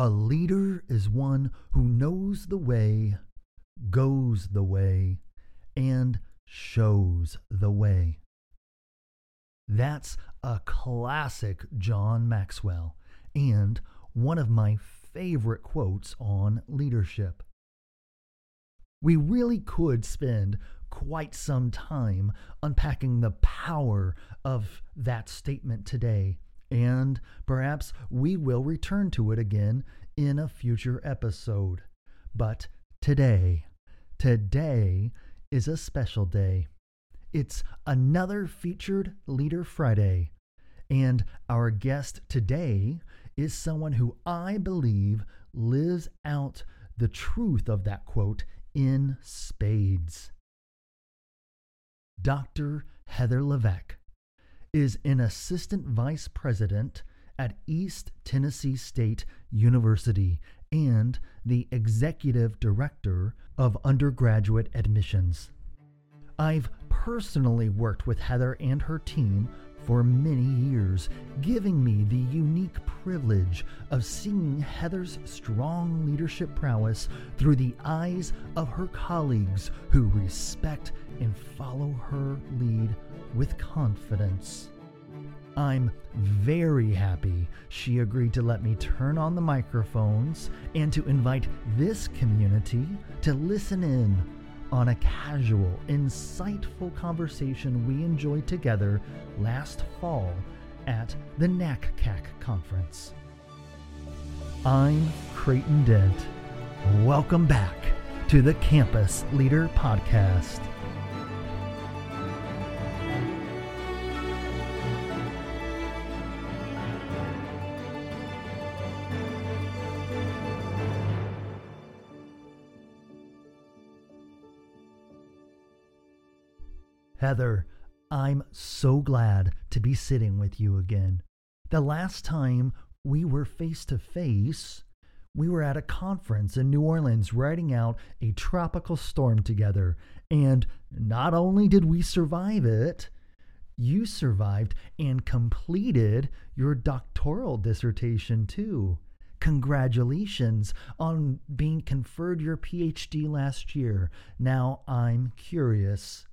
A leader is one who knows the way, goes the way, and shows the way. That's a classic John Maxwell and one of my favorite quotes on leadership. We really could spend quite some time unpacking the power of that statement today, and perhaps we will return to it again in a future episode. But today, today is a special day. It's another featured Leader Friday, and our guest today is someone who I believe lives out the truth of that quote in spades. Dr. Heather Levesque is an assistant vice president at East Tennessee State University and the executive director of undergraduate admissions. I've personally worked with Heather and her team for many years, giving me the unique privilege of seeing Heather's strong leadership prowess through the eyes of her colleagues who respect and follow her lead with confidence. I'm very happy she agreed to let me turn on the microphones and to invite this community to listen in on a casual, insightful conversation we enjoyed together last fall at the NACAC conference. I'm Creighton Dent. Welcome back to the Campus Leader Podcast. Heather, I'm so glad to be sitting with you again. The last time we were face to face, we were at a conference in New Orleans writing out a tropical storm together. And not only did we survive it, you survived and completed your doctoral dissertation too. Congratulations on being conferred your PhD last year. Now I'm curious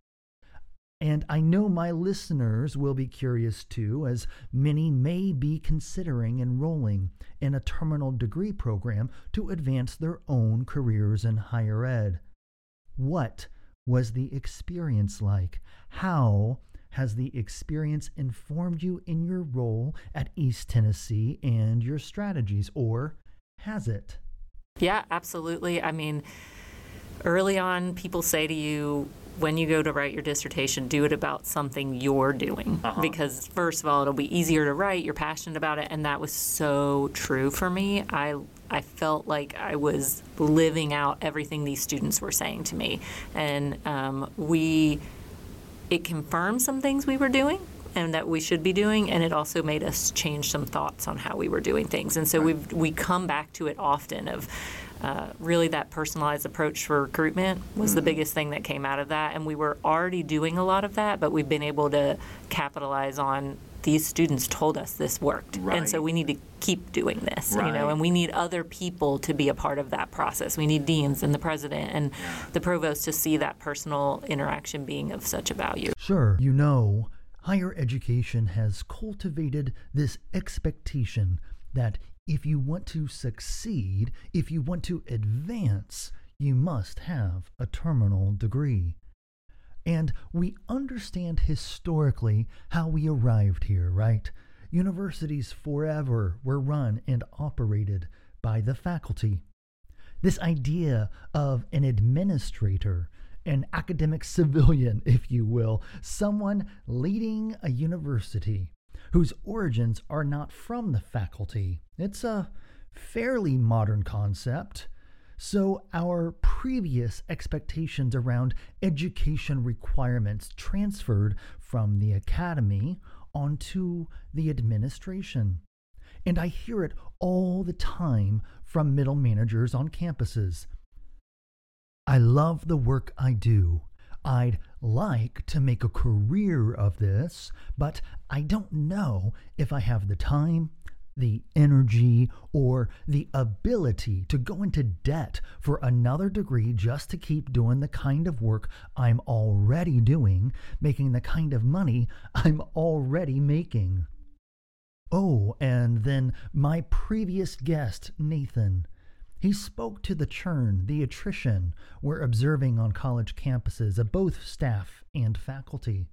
and I know my listeners will be curious too, as many may be considering enrolling in a terminal degree program to advance their own careers in higher ed. What was the experience like? How has the experience informed you in your role at East Tennessee and your strategies, or has it? Yeah, absolutely. I mean, early on, people say to you, when you go to write your dissertation, do it about something you're doing. Uh-huh. Because, first of all, it'll be easier to write, you're passionate about it. And that was so true for me. I, I felt like I was living out everything these students were saying to me. And um, we, it confirmed some things we were doing and that we should be doing, and it also made us change some thoughts on how we were doing things. And so right. we've we come back to it often of uh, really that personalized approach for recruitment was mm-hmm. the biggest thing that came out of that and we were already doing a lot of that but we've been able to capitalize on these students told us this worked right. and so we need to keep doing this right. you know and we need other people to be a part of that process we need deans and the president and the provost to see that personal interaction being of such a value sure you know higher education has cultivated this expectation that if you want to succeed, if you want to advance, you must have a terminal degree. And we understand historically how we arrived here, right? Universities forever were run and operated by the faculty. This idea of an administrator, an academic civilian, if you will, someone leading a university, whose origins are not from the faculty. It's a fairly modern concept. So, our previous expectations around education requirements transferred from the academy onto the administration. And I hear it all the time from middle managers on campuses. I love the work I do. I'd like to make a career of this, but I don't know if I have the time, the energy or the ability to go into debt for another degree just to keep doing the kind of work I'm already doing, making the kind of money I'm already making. Oh, and then my previous guest, Nathan. He spoke to the churn, the attrition we're observing on college campuses of both staff and faculty.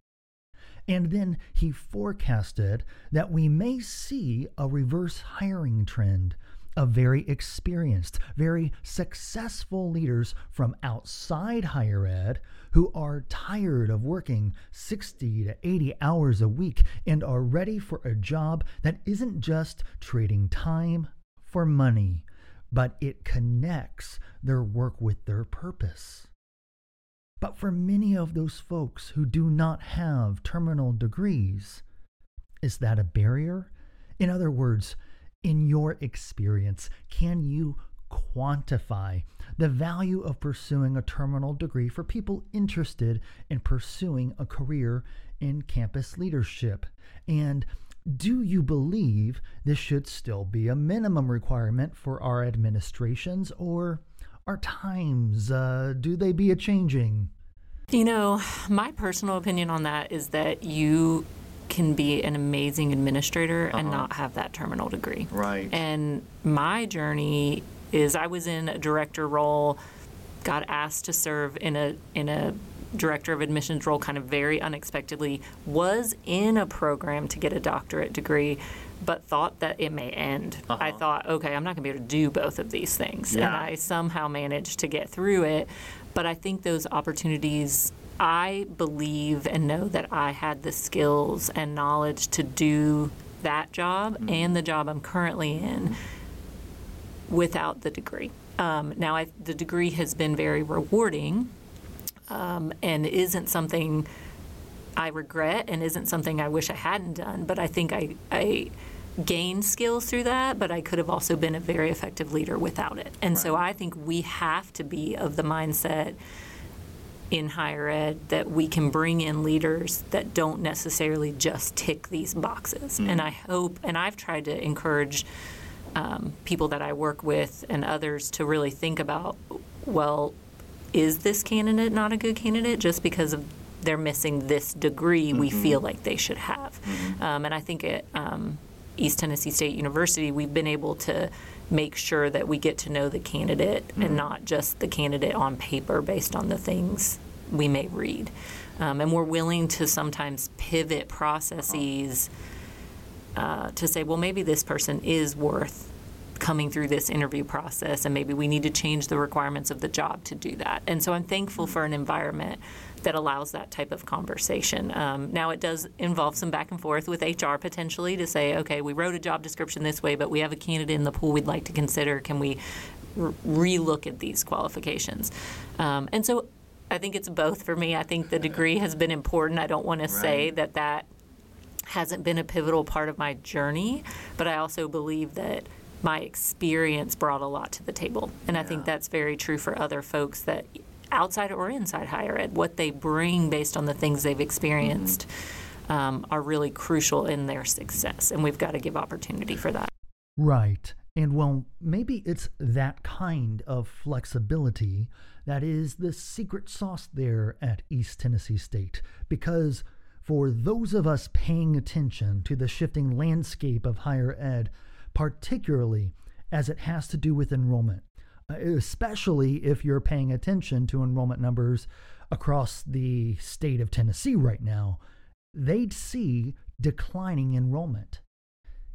And then he forecasted that we may see a reverse hiring trend of very experienced, very successful leaders from outside higher ed who are tired of working 60 to 80 hours a week and are ready for a job that isn't just trading time for money, but it connects their work with their purpose. But for many of those folks who do not have terminal degrees, is that a barrier? In other words, in your experience, can you quantify the value of pursuing a terminal degree for people interested in pursuing a career in campus leadership? And do you believe this should still be a minimum requirement for our administrations, or are times, uh, do they be a changing? You know, my personal opinion on that is that you can be an amazing administrator and Uh-huh. not have that terminal degree. Right. And my journey is I was in a director role, got asked to serve in a in a director of admissions role kind of very unexpectedly, was in a program to get a doctorate degree, but thought that it may end. I Uh-huh. thought, okay, I'm not going to be able to do both of these things. And I somehow managed to get through it. But I think those opportunities, I believe and know that I had the skills and knowledge to do that job Mm-hmm. and the job I'm currently in without the degree. Um, now, I, the degree has been very rewarding um, and isn't something I regret and isn't something I wish I hadn't done, but I think I, I gained skills through that, but I could have also been a very effective leader without it. And so I think we have to be of the mindset in higher ed that we can bring in leaders that don't necessarily just tick these boxes. And I hope, and I've tried to encourage um, people that I work with and others to really think about well, is this candidate not a good candidate just because of they're missing this degree we feel like they should have? Um, and I think at um, East Tennessee State University, we've been able to make sure that we get to know the candidate and not just the candidate on paper based on the things we may read. Um, and we're willing to sometimes pivot processes uh, to say, well, maybe this person is worth coming through this interview process, and maybe we need to change the requirements of the job to do that. And so I'm thankful for an environment that allows that type of conversation. Um, now, it does involve some back and forth with HR potentially to say, okay, we wrote a job description this way, but we have a candidate in the pool we'd like to consider. Can we relook at these qualifications? Um, and so I think it's both for me. I think the degree has been important. I don't want to say that that hasn't been a pivotal part of my journey, but I also believe that my experience brought a lot to the table. And I think that's very true for other folks that outside or inside higher ed, what they bring based on the things they've experienced um, are really crucial in their success. And we've got to give opportunity for that. Right. And well, maybe it's that kind of flexibility that is the secret sauce there at East Tennessee State. Because for those of us paying attention to the shifting landscape of higher ed, particularly as it has to do with enrollment, especially if you're paying attention to enrollment numbers across the state of Tennessee right now, they'd see declining enrollment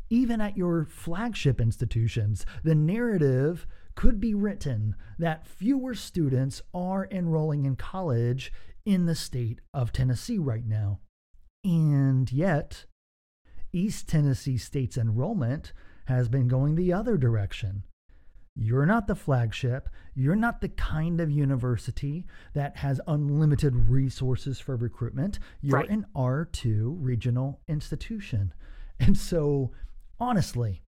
even at your flagship institutions, the narrative could be written that fewer students are enrolling in college in the state of Tennessee right now. And yet, East Tennessee State's enrollment has been going the other direction. You're not the flagship. You're not the kind of university that has unlimited resources for recruitment. You're Right. an R2 regional institution. And so, honestly,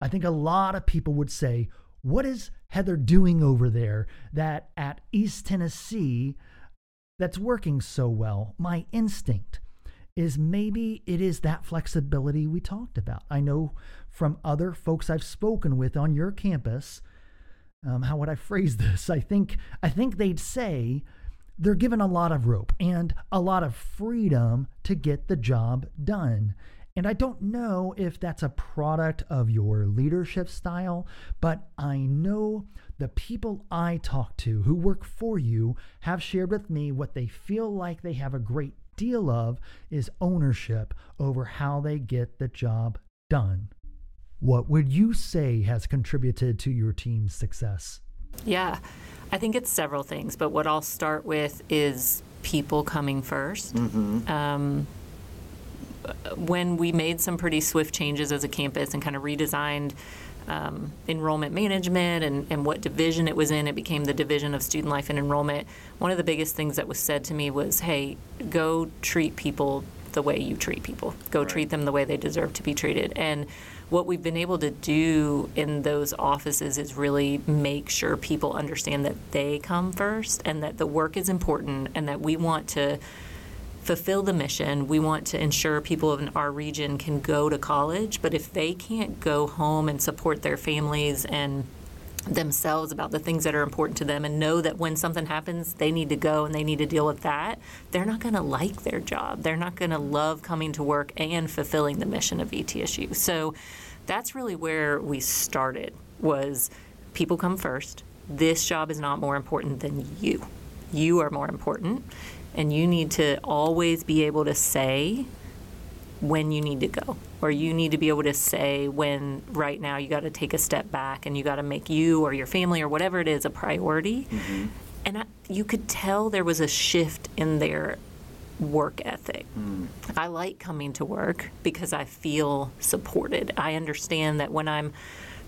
I think a lot of people would say, What is Heather doing over there that at East Tennessee that's working so well? My instinct is maybe it is that flexibility we talked about. I know from other folks I've spoken with on your campus, um, how would I phrase this? I think I think they'd say they're given a lot of rope and a lot of freedom to get the job done. And I don't know if that's a product of your leadership style, but I know the people I talk to who work for you have shared with me what they feel like they have a great deal of is ownership over how they get the job done. What would you say has contributed to your team's success? Yeah, I think it's several things, but what I'll start with is people coming 1st mm-hmm. um, when we made some pretty swift changes as a campus and kind of redesigned um, enrollment management and, and what division it was in, it became the Division of Student Life and Enrollment. One of the biggest things that was said to me was, hey, go treat people the way you treat people, go right. treat them the way they deserve to be treated. And what we've been able to do in those offices is really make sure people understand that they come first and that the work is important and that we want to fulfill the mission. We want to ensure people in our region can go to college, but if they can't go home and support their families and themselves about the things that are important to them and know that when something happens, they need to go and they need to deal with that, they're not going to like their job. They're not going to love coming to work and fulfilling the mission of ETSU. So that's really where we started was people come first. This job is not more important than you. You are more important and you need to always be able to say when you need to go or you need to be able to say when right now you got to take a step back and you got to make you or your family or whatever it is a priority mm-hmm. and I, you could tell there was a shift in their work ethic mm. i like coming to work because i feel supported i understand that when i'm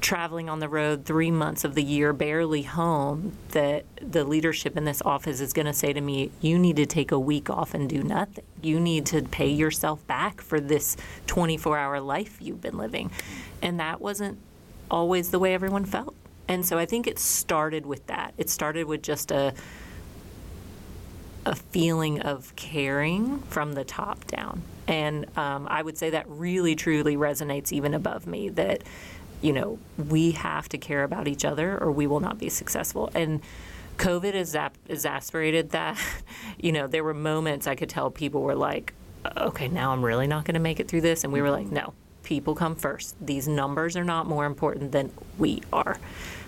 traveling on the road three months of the year, barely home, that the leadership in this office is going to say to me, You need to take a week off and do nothing. You need to pay yourself back for this 24 hour life you've been living. And that wasn't always the way everyone felt. And so I think it started with that. It started with just a a feeling of caring from the top down. And um, I would say that really truly resonates even above me that you know, we have to care about each other or we will not be successful. And COVID has exasperated that. you know, there were moments I could tell people were like, okay, now I'm really not going to make it through this. And we were like, no, people come first. These numbers are not more important than we are.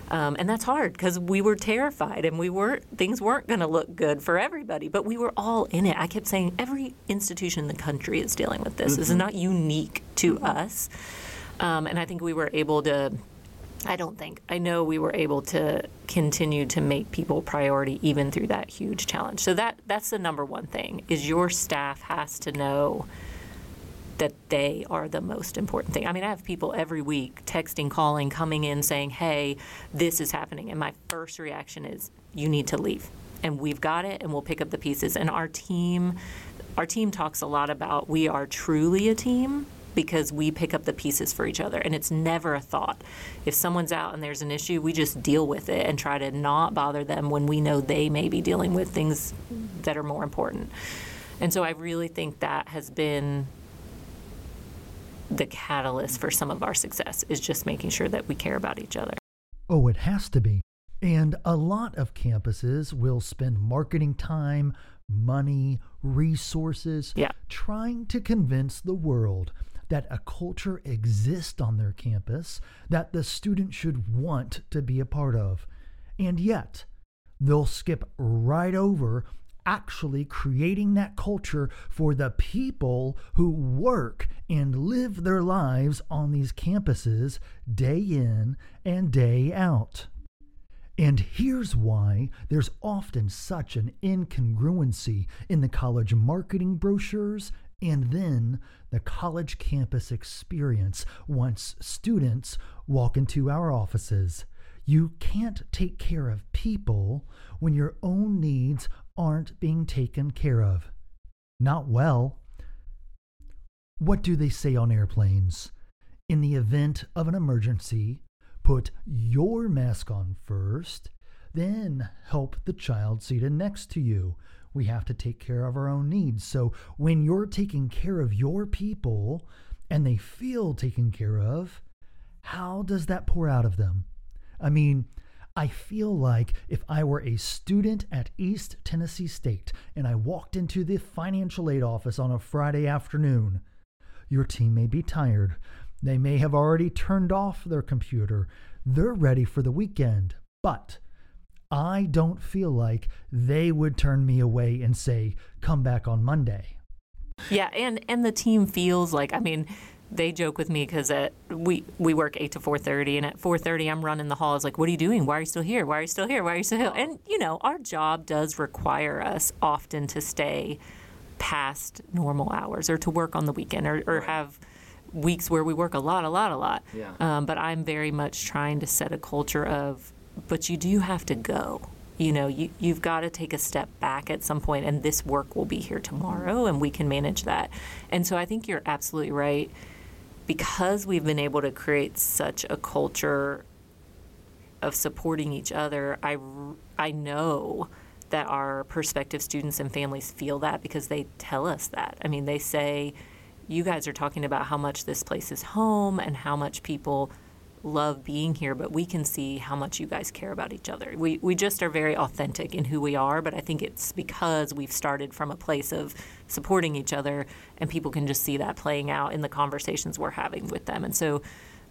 Um, and that's hard because we were terrified and we weren't things weren't going to look good for everybody but we were all in it i kept saying every institution in the country is dealing with this mm-hmm. this is not unique to mm-hmm. us um, and I think we were able to, I don't think, I know we were able to continue to make people priority even through that huge challenge. So that that's the number one thing is your staff has to know that they are the most important thing. I mean, I have people every week texting, calling, coming in saying, "Hey, this is happening." And my first reaction is, "You need to leave." And we've got it and we'll pick up the pieces. And our team our team talks a lot about we are truly a team because we pick up the pieces for each other and it's never a thought. If someone's out and there's an issue, we just deal with it and try to not bother them when we know they may be dealing with things that are more important. And so I really think that has been the catalyst for some of our success is just making sure that we care about each other. Oh, it has to be. And a lot of campuses will spend marketing time, money, resources yeah. trying to convince the world that a culture exists on their campus that the student should want to be a part of. And yet, they'll skip right over actually creating that culture for the people who work and live their lives on these campuses day in and day out. And here's why there's often such an incongruency in the college marketing brochures and then the college campus experience once students walk into our offices. You can't take care of people when your own needs aren't being taken care of. Not well. What do they say on airplanes? In the event of an emergency, put your mask on first, then help the child seated next to you We have to take care of our own needs. So when you're taking care of your people and they feel taken care of, how does that pour out of them? I mean, I feel like if I were a student at East Tennessee State and I walked into the financial aid office on a Friday afternoon, your team may be tired. They may have already turned off their computer. They're ready for the weekend. But I don't feel like they would turn me away and say, come back on Monday. Yeah, and and the team feels like I mean, they joke with me because we we work eight to four thirty, and at four thirty I'm running the halls like, "What are you doing? Why are you still here? Why are you still here? Why are you still here?" And you know, our job does require us often to stay past normal hours or to work on the weekend or, or have weeks where we work a lot, a lot, a lot. Yeah. Um, but I'm very much trying to set a culture of, but you do have to go you know, you, you've got to take a step back at some point, and this work will be here tomorrow, and we can manage that. And so I think you're absolutely right because we've been able to create such a culture of supporting each other, I, I know that our prospective students and families feel that because they tell us that. I mean, they say, you guys are talking about how much this place is home and how much people love being here, but we can see how much you guys care about each other. We, we just are very authentic in who we are, but I think it's because we've started from a place of supporting each other, and people can just see that playing out in the conversations we're having with them. And so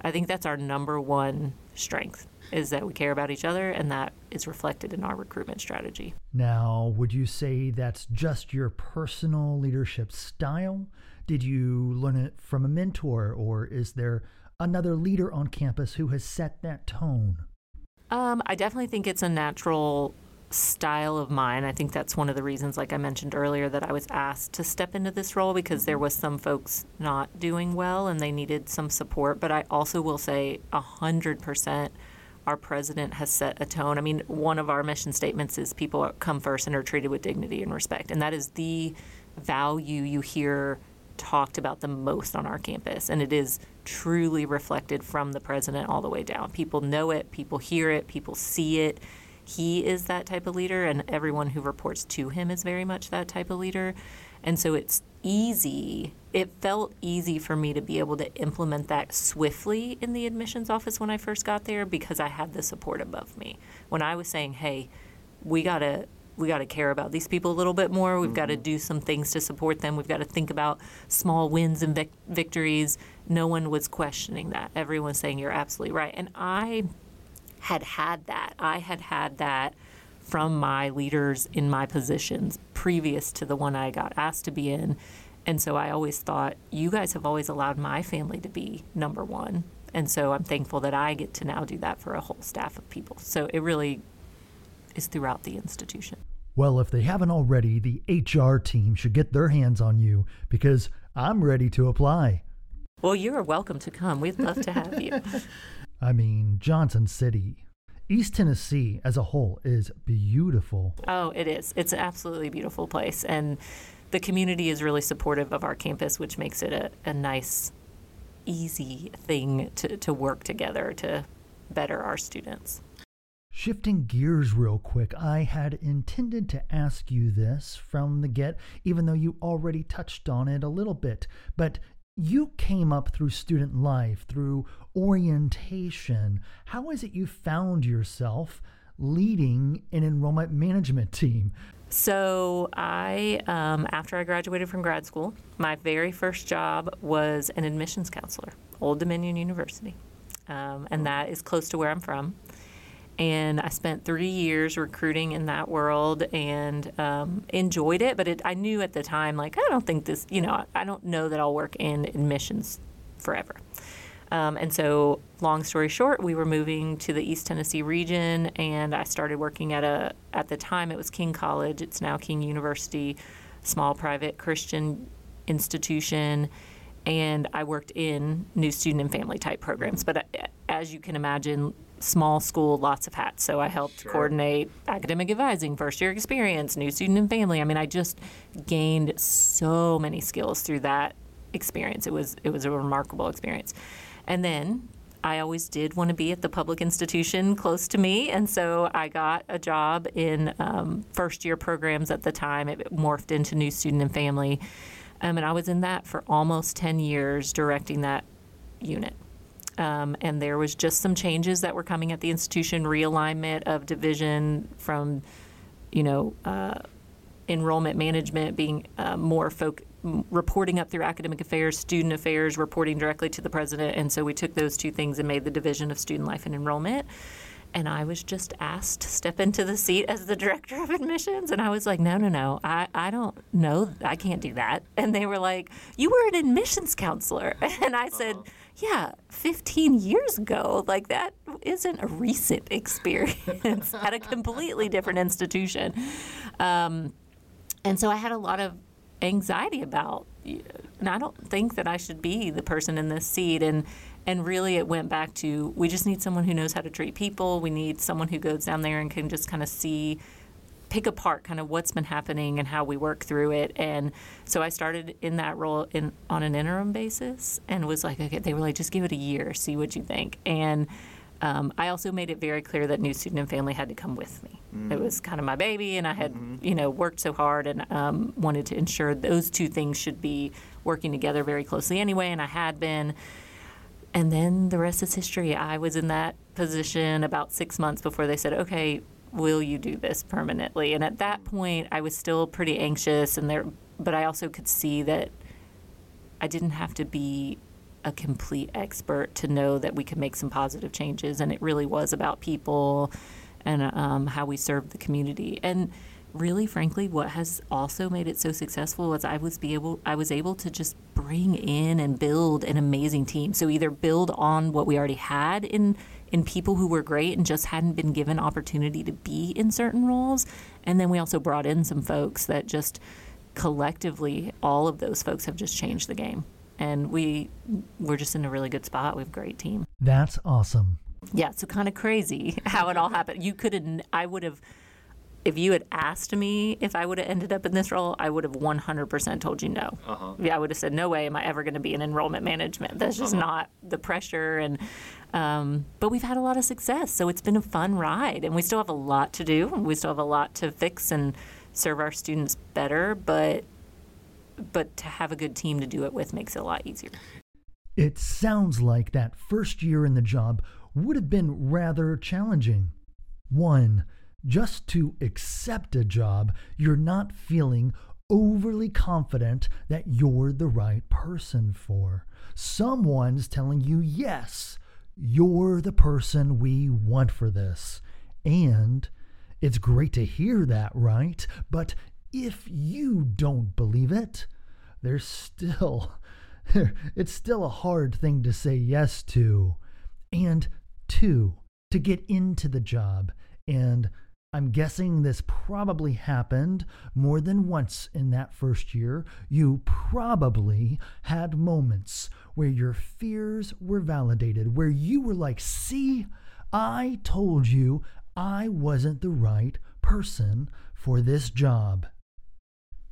I think that's our number one strength is that we care about each other, and that is reflected in our recruitment strategy. Now, would you say that's just your personal leadership style? Did you learn it from a mentor, or is there another leader on campus who has set that tone? Um, I definitely think it's a natural style of mine. I think that's one of the reasons, like I mentioned earlier, that I was asked to step into this role because there mm-hmm. was some folks not doing well and they needed some support. But I also will say a hundred percent our president has set a tone. I mean, one of our mission statements is people come first and are treated with dignity and respect. And that is the value you hear talked about the most on our campus. And it is truly reflected from the president all the way down. People know it, people hear it, people see it. He is that type of leader, and everyone who reports to him is very much that type of leader. And so it's easy. It felt easy for me to be able to implement that swiftly in the admissions office when I first got there because I had the support above me. When I was saying, hey, we got to we got to care about these people a little bit more. We've mm-hmm. got to do some things to support them. We've got to think about small wins and vic- victories. No one was questioning that. Everyone's saying you're absolutely right. And I had had that. I had had that from my leaders in my positions previous to the one I got asked to be in. And so I always thought, you guys have always allowed my family to be number one. And so I'm thankful that I get to now do that for a whole staff of people. So it really is throughout the institution. Well, if they haven't already, the HR team should get their hands on you because I'm ready to apply. Well, you're welcome to come. We'd love to have you. I mean, Johnson City, East Tennessee as a whole is beautiful. Oh, it is. It's an absolutely beautiful place. And the community is really supportive of our campus, which makes it a, a nice, easy thing to, to work together to better our students. Shifting gears real quick, I had intended to ask you this from the get, even though you already touched on it a little bit. But you came up through student life, through orientation. How is it you found yourself leading an enrollment management team? So, I, um, after I graduated from grad school, my very first job was an admissions counselor, Old Dominion University. Um, and that is close to where I'm from and I spent three years recruiting in that world and um, enjoyed it. But it, I knew at the time, like, I don't think this, you know, I don't know that I'll work in admissions forever. Um, and so, long story short, we were moving to the East Tennessee region, and I started working at a, at the time it was King College, it's now King University, small private Christian institution. And I worked in new student and family type programs. But uh, as you can imagine, small school, lots of hats. So I helped sure. coordinate academic advising, first year experience, new student and family. I mean, I just gained so many skills through that experience. It was it was a remarkable experience. And then I always did want to be at the public institution close to me, and so I got a job in um, first year programs at the time. It morphed into new student and family, um, and I was in that for almost 10 years, directing that unit. Um, and there was just some changes that were coming at the institution, realignment of division from, you know, uh, enrollment management being uh, more folk reporting up through academic affairs, student affairs, reporting directly to the president. And so we took those two things and made the division of student life and enrollment. And I was just asked to step into the seat as the director of admissions. And I was like, no, no, no, I, I don't know. I can't do that. And they were like, you were an admissions counselor. And I said, uh-huh. Yeah, 15 years ago. Like, that isn't a recent experience at a completely different institution. Um, and so I had a lot of anxiety about and I don't think that I should be the person in this seat and and really it went back to we just need someone who knows how to treat people we need someone who goes down there and can just kind of see pick apart kind of what's been happening and how we work through it and so I started in that role in on an interim basis and was like okay they were like just give it a year see what you think and um, I also made it very clear that New Student and Family had to come with me. Mm. It was kind of my baby, and I had, mm-hmm. you know, worked so hard and um, wanted to ensure those two things should be working together very closely anyway, and I had been. And then the rest is history. I was in that position about six months before they said, okay, will you do this permanently? And at that point, I was still pretty anxious, and there, but I also could see that I didn't have to be a complete expert to know that we could make some positive changes. And it really was about people and um, how we serve the community. And really, frankly, what has also made it so successful was I was be able I was able to just bring in and build an amazing team. So either build on what we already had in in people who were great and just hadn't been given opportunity to be in certain roles, and then we also brought in some folks that just collectively all of those folks have just changed the game and we we're just in a really good spot. We have a great team. That's awesome. Yeah, so kind of crazy how it all happened. You couldn't I would have, if you had asked me if I would have ended up in this role, I would have 100% told you no. Uh-huh. Yeah, I would have said, no way am I ever going to be in enrollment management. That's just uh-huh. not the pressure. And um, but we've had a lot of success, so it's been a fun ride, and we still have a lot to do. We still have a lot to fix and serve our students better, but but to have a good team to do it with makes it a lot easier. It sounds like that first year in the job would have been rather challenging. One, just to accept a job you're not feeling overly confident that you're the right person for. Someone's telling you, yes, you're the person we want for this. And it's great to hear that, right? But if you don't believe it, there's still it's still a hard thing to say yes to. And two, to get into the job. And I'm guessing this probably happened more than once in that first year. You probably had moments where your fears were validated, where you were like, see, I told you I wasn't the right person for this job.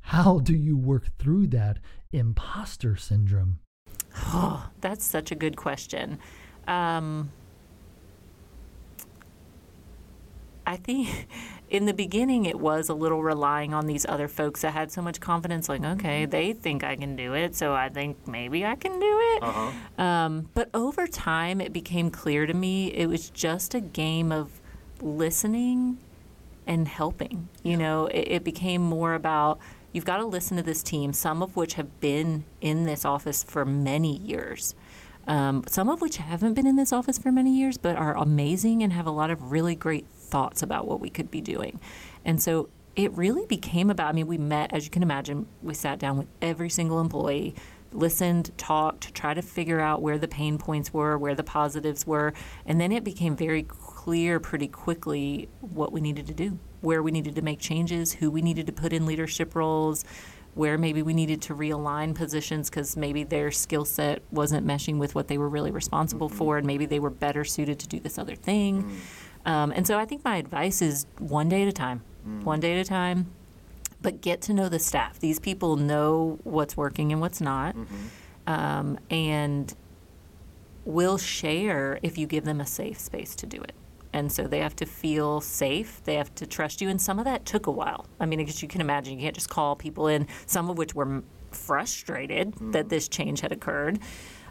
How do you work through that imposter syndrome? Oh, that's such a good question. Um, I think in the beginning it was a little relying on these other folks that had so much confidence, like, okay, mm-hmm. they think I can do it, so I think maybe I can do it. Uh-huh. Um, but over time, it became clear to me it was just a game of listening and helping. You know, it, it became more about You've got to listen to this team, some of which have been in this office for many years. Um, some of which haven't been in this office for many years, but are amazing and have a lot of really great thoughts about what we could be doing. And so it really became about, I mean, we met, as you can imagine, we sat down with every single employee, listened, talked, tried to figure out where the pain points were, where the positives were, and then it became very clear pretty quickly what we needed to do where we needed to make changes, who we needed to put in leadership roles, where maybe we needed to realign positions because maybe their skill set wasn't meshing with what they were really responsible mm-hmm. for, and maybe they were better suited to do this other thing. Mm-hmm. Um, and so I think my advice is one day at a time, mm-hmm. one day at a time, but get to know the staff. These people know what's working and what's not. Mm-hmm. Um, and will share if you give them a safe space to do it. And so they have to feel safe. They have to trust you. And some of that took a while. I mean, as you can imagine, you can't just call people in, some of which were frustrated mm. that this change had occurred.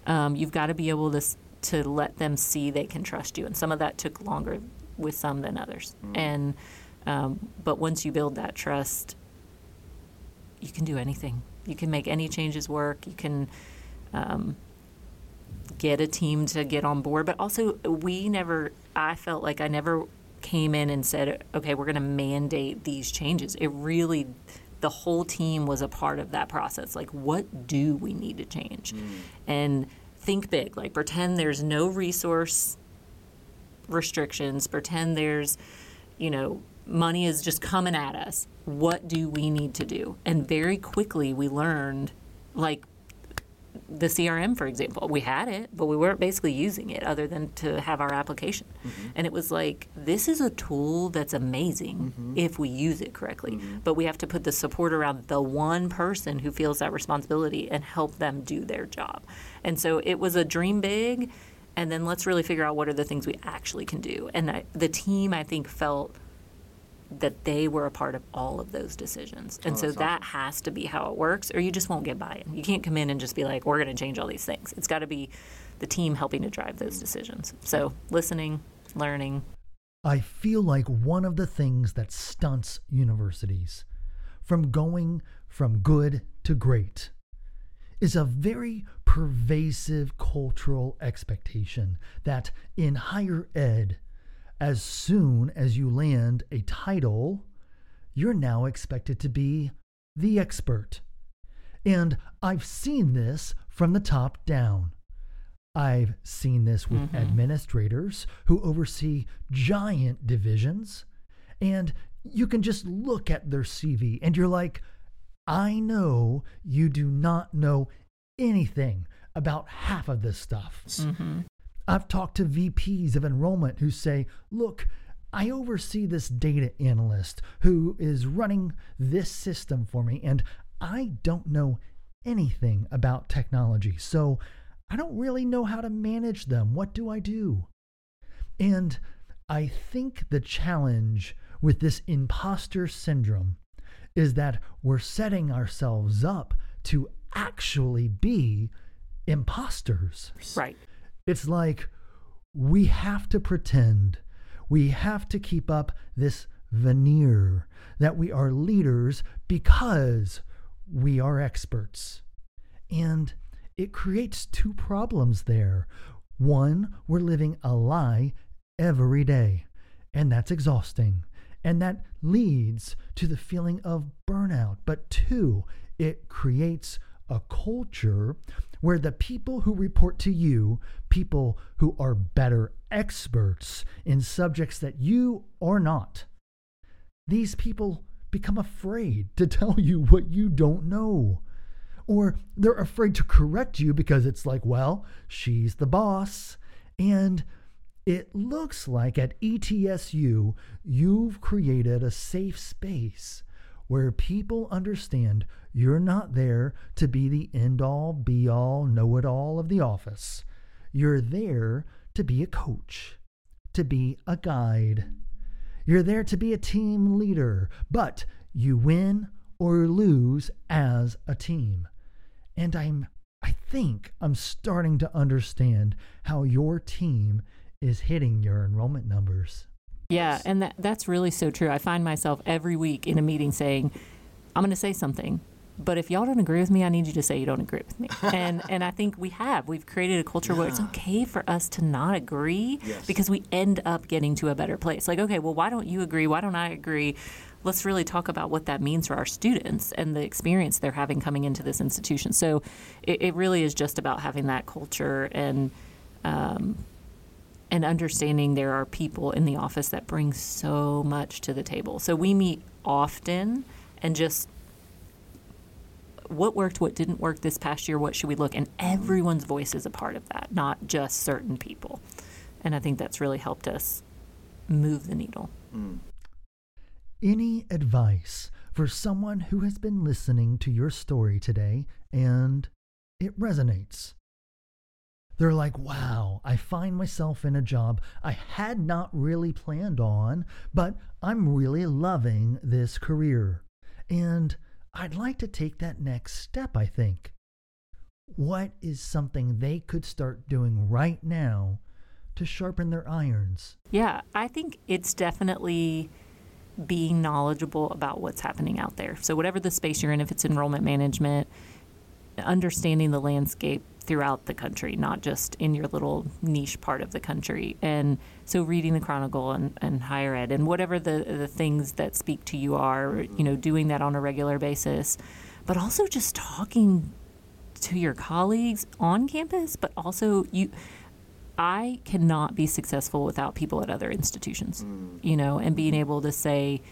Um, you've got to be able to, to let them see they can trust you. And some of that took longer with some than others. Mm. And um, but once you build that trust, you can do anything. You can make any changes work. You can um, get a team to get on board. But also, we never, I felt like I never came in and said, okay, we're going to mandate these changes. It really, the whole team was a part of that process. Like, what do we need to change? Mm. And think big, like, pretend there's no resource restrictions, pretend there's, you know, money is just coming at us. What do we need to do? And very quickly we learned, like the CRM, for example, we had it, but we weren't basically using it other than to have our application. Mm-hmm. And it was like, this is a tool that's amazing mm-hmm. if we use it correctly. Mm-hmm. But we have to put the support around the one person who feels that responsibility and help them do their job. And so it was a dream big, and then let's really figure out what are the things we actually can do. And I, the team, I think, felt that they were a part of all of those decisions. And oh, so that awesome. has to be how it works, or you just won't get buy in. You can't come in and just be like, we're going to change all these things. It's got to be the team helping to drive those decisions. So listening, learning. I feel like one of the things that stunts universities from going from good to great is a very pervasive cultural expectation that in higher ed, as soon as you land a title, you're now expected to be the expert. And I've seen this from the top down. I've seen this with mm-hmm. administrators who oversee giant divisions, and you can just look at their CV and you're like, I know you do not know anything about half of this stuff. Mm-hmm. I've talked to VPs of enrollment who say, look, I oversee this data analyst who is running this system for me, and I don't know anything about technology. So I don't really know how to manage them. What do I do? And I think the challenge with this imposter syndrome is that we're setting ourselves up to actually be imposters. Right. It's like we have to pretend, we have to keep up this veneer that we are leaders because we are experts. And it creates two problems there. One, we're living a lie every day, and that's exhausting. And that leads to the feeling of burnout. But two, it creates a culture where the people who report to you, people who are better experts in subjects that you are not, these people become afraid to tell you what you don't know. Or they're afraid to correct you because it's like, well, she's the boss. And it looks like at ETSU, you've created a safe space where people understand you're not there to be the end all, be all, know it all of the office. You're there to be a coach, to be a guide. You're there to be a team leader, but you win or lose as a team. And I'm I think I'm starting to understand how your team is hitting your enrollment numbers. Yeah, and that, that's really so true. I find myself every week in a meeting saying, I'm going to say something but if y'all don't agree with me, I need you to say you don't agree with me. and and I think we have. We've created a culture yeah. where it's okay for us to not agree yes. because we end up getting to a better place. Like, okay, well, why don't you agree? Why don't I agree? Let's really talk about what that means for our students and the experience they're having coming into this institution. So it, it really is just about having that culture and um, and understanding there are people in the office that bring so much to the table. So we meet often and just what worked, what didn't work this past year, what should we look? And everyone's voice is a part of that, not just certain people. And I think that's really helped us move the needle. Mm. Any advice for someone who has been listening to your story today and it resonates? They're like, wow, I find myself in a job I had not really planned on, but I'm really loving this career. And I'd like to take that next step, I think. What is something they could start doing right now to sharpen their irons? Yeah, I think it's definitely being knowledgeable about what's happening out there. So, whatever the space you're in, if it's enrollment management, understanding the landscape throughout the country, not just in your little niche part of the country. And so reading the Chronicle and, and higher ed and whatever the, the things that speak to you are, you know, doing that on a regular basis, but also just talking to your colleagues on campus, but also you I cannot be successful without people at other institutions, mm. you know, and being able to say,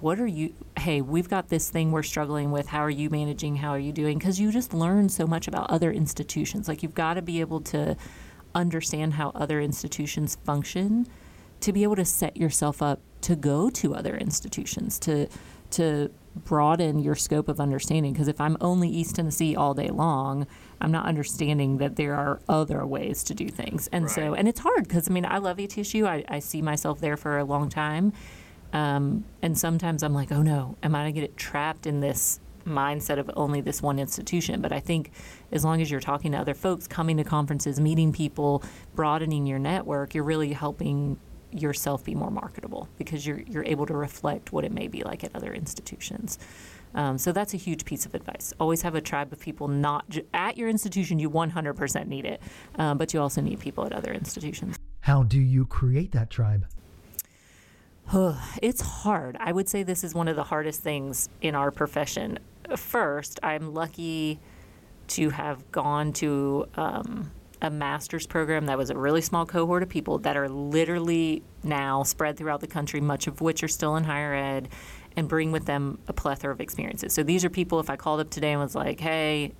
what are you hey we've got this thing we're struggling with how are you managing how are you doing because you just learn so much about other institutions like you've got to be able to understand how other institutions function to be able to set yourself up to go to other institutions to to broaden your scope of understanding because if I'm only East Tennessee all day long, I'm not understanding that there are other ways to do things. And so, and it's hard because I mean, I love ETSU. I, I see myself there for a long time. Um, and sometimes I'm like, oh no, am I going to get trapped in this mindset of only this one institution? But I think as long as you're talking to other folks, coming to conferences, meeting people, broadening your network, you're really helping yourself be more marketable because you're you're able to reflect what it may be like at other institutions. Um, so that's a huge piece of advice. Always have a tribe of people not ju- at your institution. You 100% need it, um, but you also need people at other institutions. How do you create that tribe? It's hard. I would say this is one of the hardest things in our profession. First, I'm lucky to have gone to um, a master's program that was a really small cohort of people that are literally now spread throughout the country, much of which are still in higher ed, and bring with them a plethora of experiences. So these are people, if I called up today and was like, hey,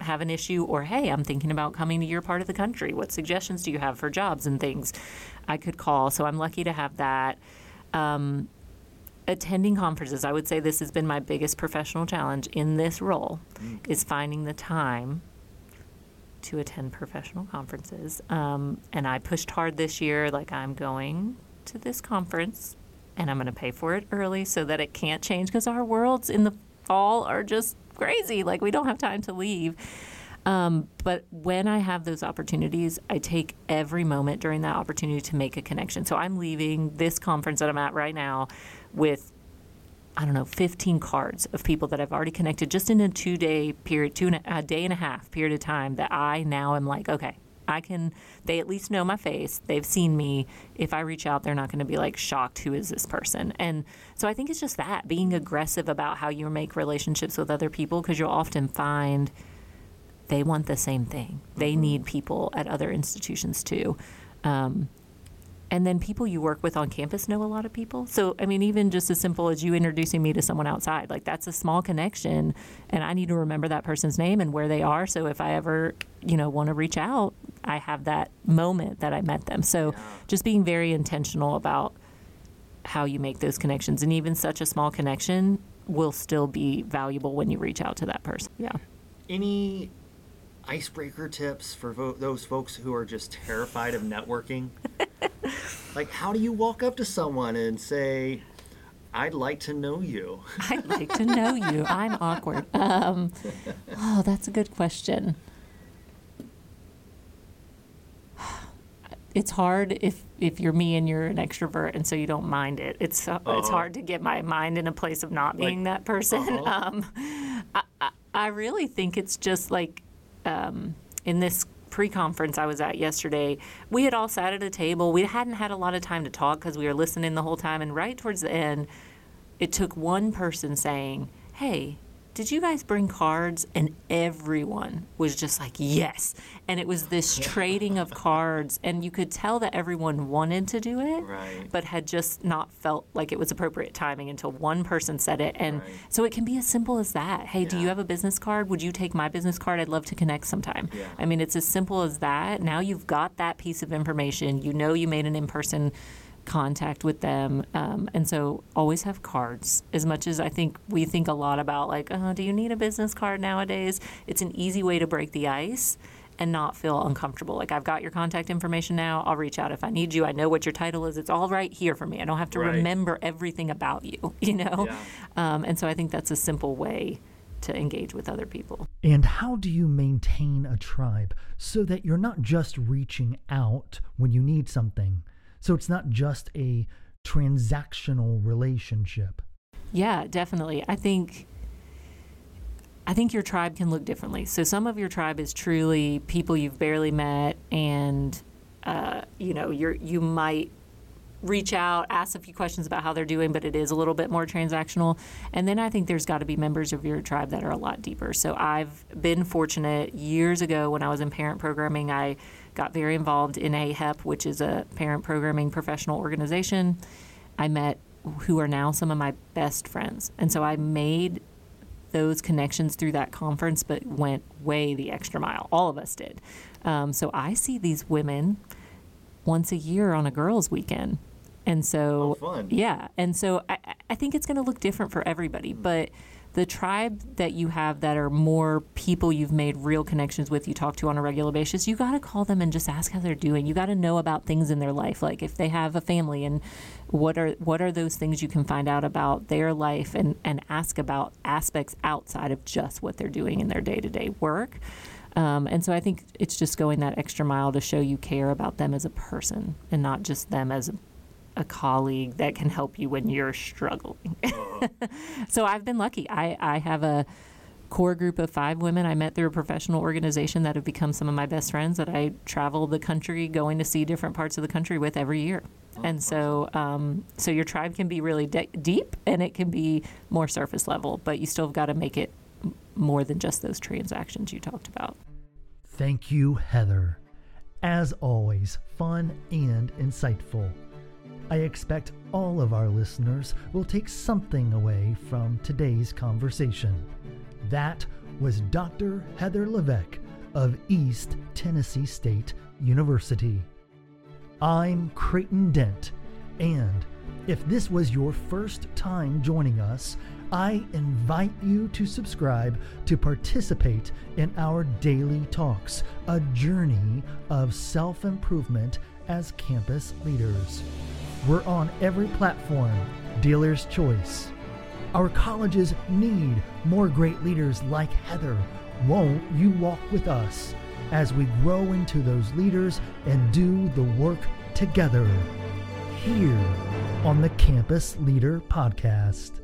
have an issue, or hey, I'm thinking about coming to your part of the country. What suggestions do you have for jobs and things? I could call. So I'm lucky to have that um, attending conferences i would say this has been my biggest professional challenge in this role is finding the time to attend professional conferences. Um, and i pushed hard this year like i'm going to this conference and i'm going to pay for it early so that it can't change because our worlds in the fall are just crazy. Like we don't have time to leave um, but when I have those opportunities, I take every moment during that opportunity to make a connection. So I'm leaving this conference that I'm at right now with, I don't know, 15 cards of people that I've already connected just in a two day period, two and a, a day and a half period of time that I now am like, okay, I can, they at least know my face. They've seen me. If I reach out, they're not going to be like shocked, who is this person? And so I think it's just that being aggressive about how you make relationships with other people because you'll often find they want the same thing. They need people at other institutions too. Um, and then people you work with on campus know a lot of people. So, I mean, even just as simple as you introducing me to someone outside, like that's a small connection. And I need to remember that person's name and where they are. So if I ever, you know, want to reach out, I have that moment that I met them. So just being very intentional about how you make those connections. And even such a small connection will still be valuable when you reach out to that person. Yeah. Any icebreaker tips for vo- those folks who are just terrified of networking? like, how do you walk up to someone and say, I'd like to know you? I'd like to know you. I'm awkward. Um, oh, that's a good question. It's hard if if you're me and you're an extrovert, and so you don't mind it. It's it's Uh-huh. hard to get my mind in a place of not being that person. uh-huh. Um, I, I, I really think it's just like um, in this pre-conference I was at yesterday, we had all sat at a table. We hadn't had a lot of time to talk because we were listening the whole time. And right towards the end, it took one person saying, "Hey, did you guys bring cards?" And everyone was just like, "Yes." And it was this trading of cards, and you could tell that everyone wanted to do it, Right. but had just not felt like it was appropriate timing until one person said it. And Right. so it can be as simple as that. Hey, do you have a business card? Would you take my business card? I'd love to connect sometime. Yeah. I mean, it's as simple as that. Now you've got that piece of information. You know you made an in person contact with them. Um, and so always have cards. As much as I think we think a lot about, like, oh, do you need a business card nowadays? It's an easy way to break the ice. and not feel uncomfortable. Like I've got your contact information now. I'll reach out if I need you. I know what your title is. It's all right here for me. I don't have to Right. remember everything about you, you know? Yeah. Um, and so I think that's a simple way to engage with other people. And how do you maintain a tribe so that you're not just reaching out when you need something? So it's not just a transactional relationship. Yeah, definitely. I think I think your tribe can look differently. So some of your tribe is truly people you've barely met, and uh, you know you're you might reach out, ask a few questions about how they're doing, but it is a little bit more transactional. And then I think there's got to be members of your tribe that are a lot deeper. So I've been fortunate years ago when I was in parent programming, I got very involved in AHEP, which is a parent programming professional organization. I met who are now some of my best friends. And so I made those connections through that conference, but went way the extra mile. All of us did. Um, so I see these women once a year on a girls' weekend. And so, Oh, yeah. And so I, I think it's going to look different for everybody. But the tribe that you have that are more people you've made real connections with, you talk to on a regular basis, you got to call them and just ask how they're doing. You got to know about things in their life, like if they have a family and what are what are those things you can find out about their life and and ask about aspects outside of just what they're doing in their day to day work. Um, and so I think it's just going that extra mile to show you care about them as a person and not just them as a, a colleague that can help you when you're struggling. so I've been lucky. I, I have a core group of five women I met through a professional organization that have become some of my best friends that I travel the country going to see different parts of the country with every year. And so, um, so your tribe can be really de- deep and it can be more surface level, but you still have got to make it m- more than just those transactions you talked about. Thank you, Heather. As always, fun and insightful. I expect all of our listeners will take something away from today's conversation. That was Dr. Heather Levesque of East Tennessee State University. I'm Creighton Dent, and if this was your first time joining us, I invite you to subscribe to participate in our daily talks, a journey of self improvement as campus leaders. We're on every platform, dealer's choice. Our colleges need more great leaders like Heather. Won't you walk with us as we grow into those leaders and do the work together here on the Campus Leader Podcast?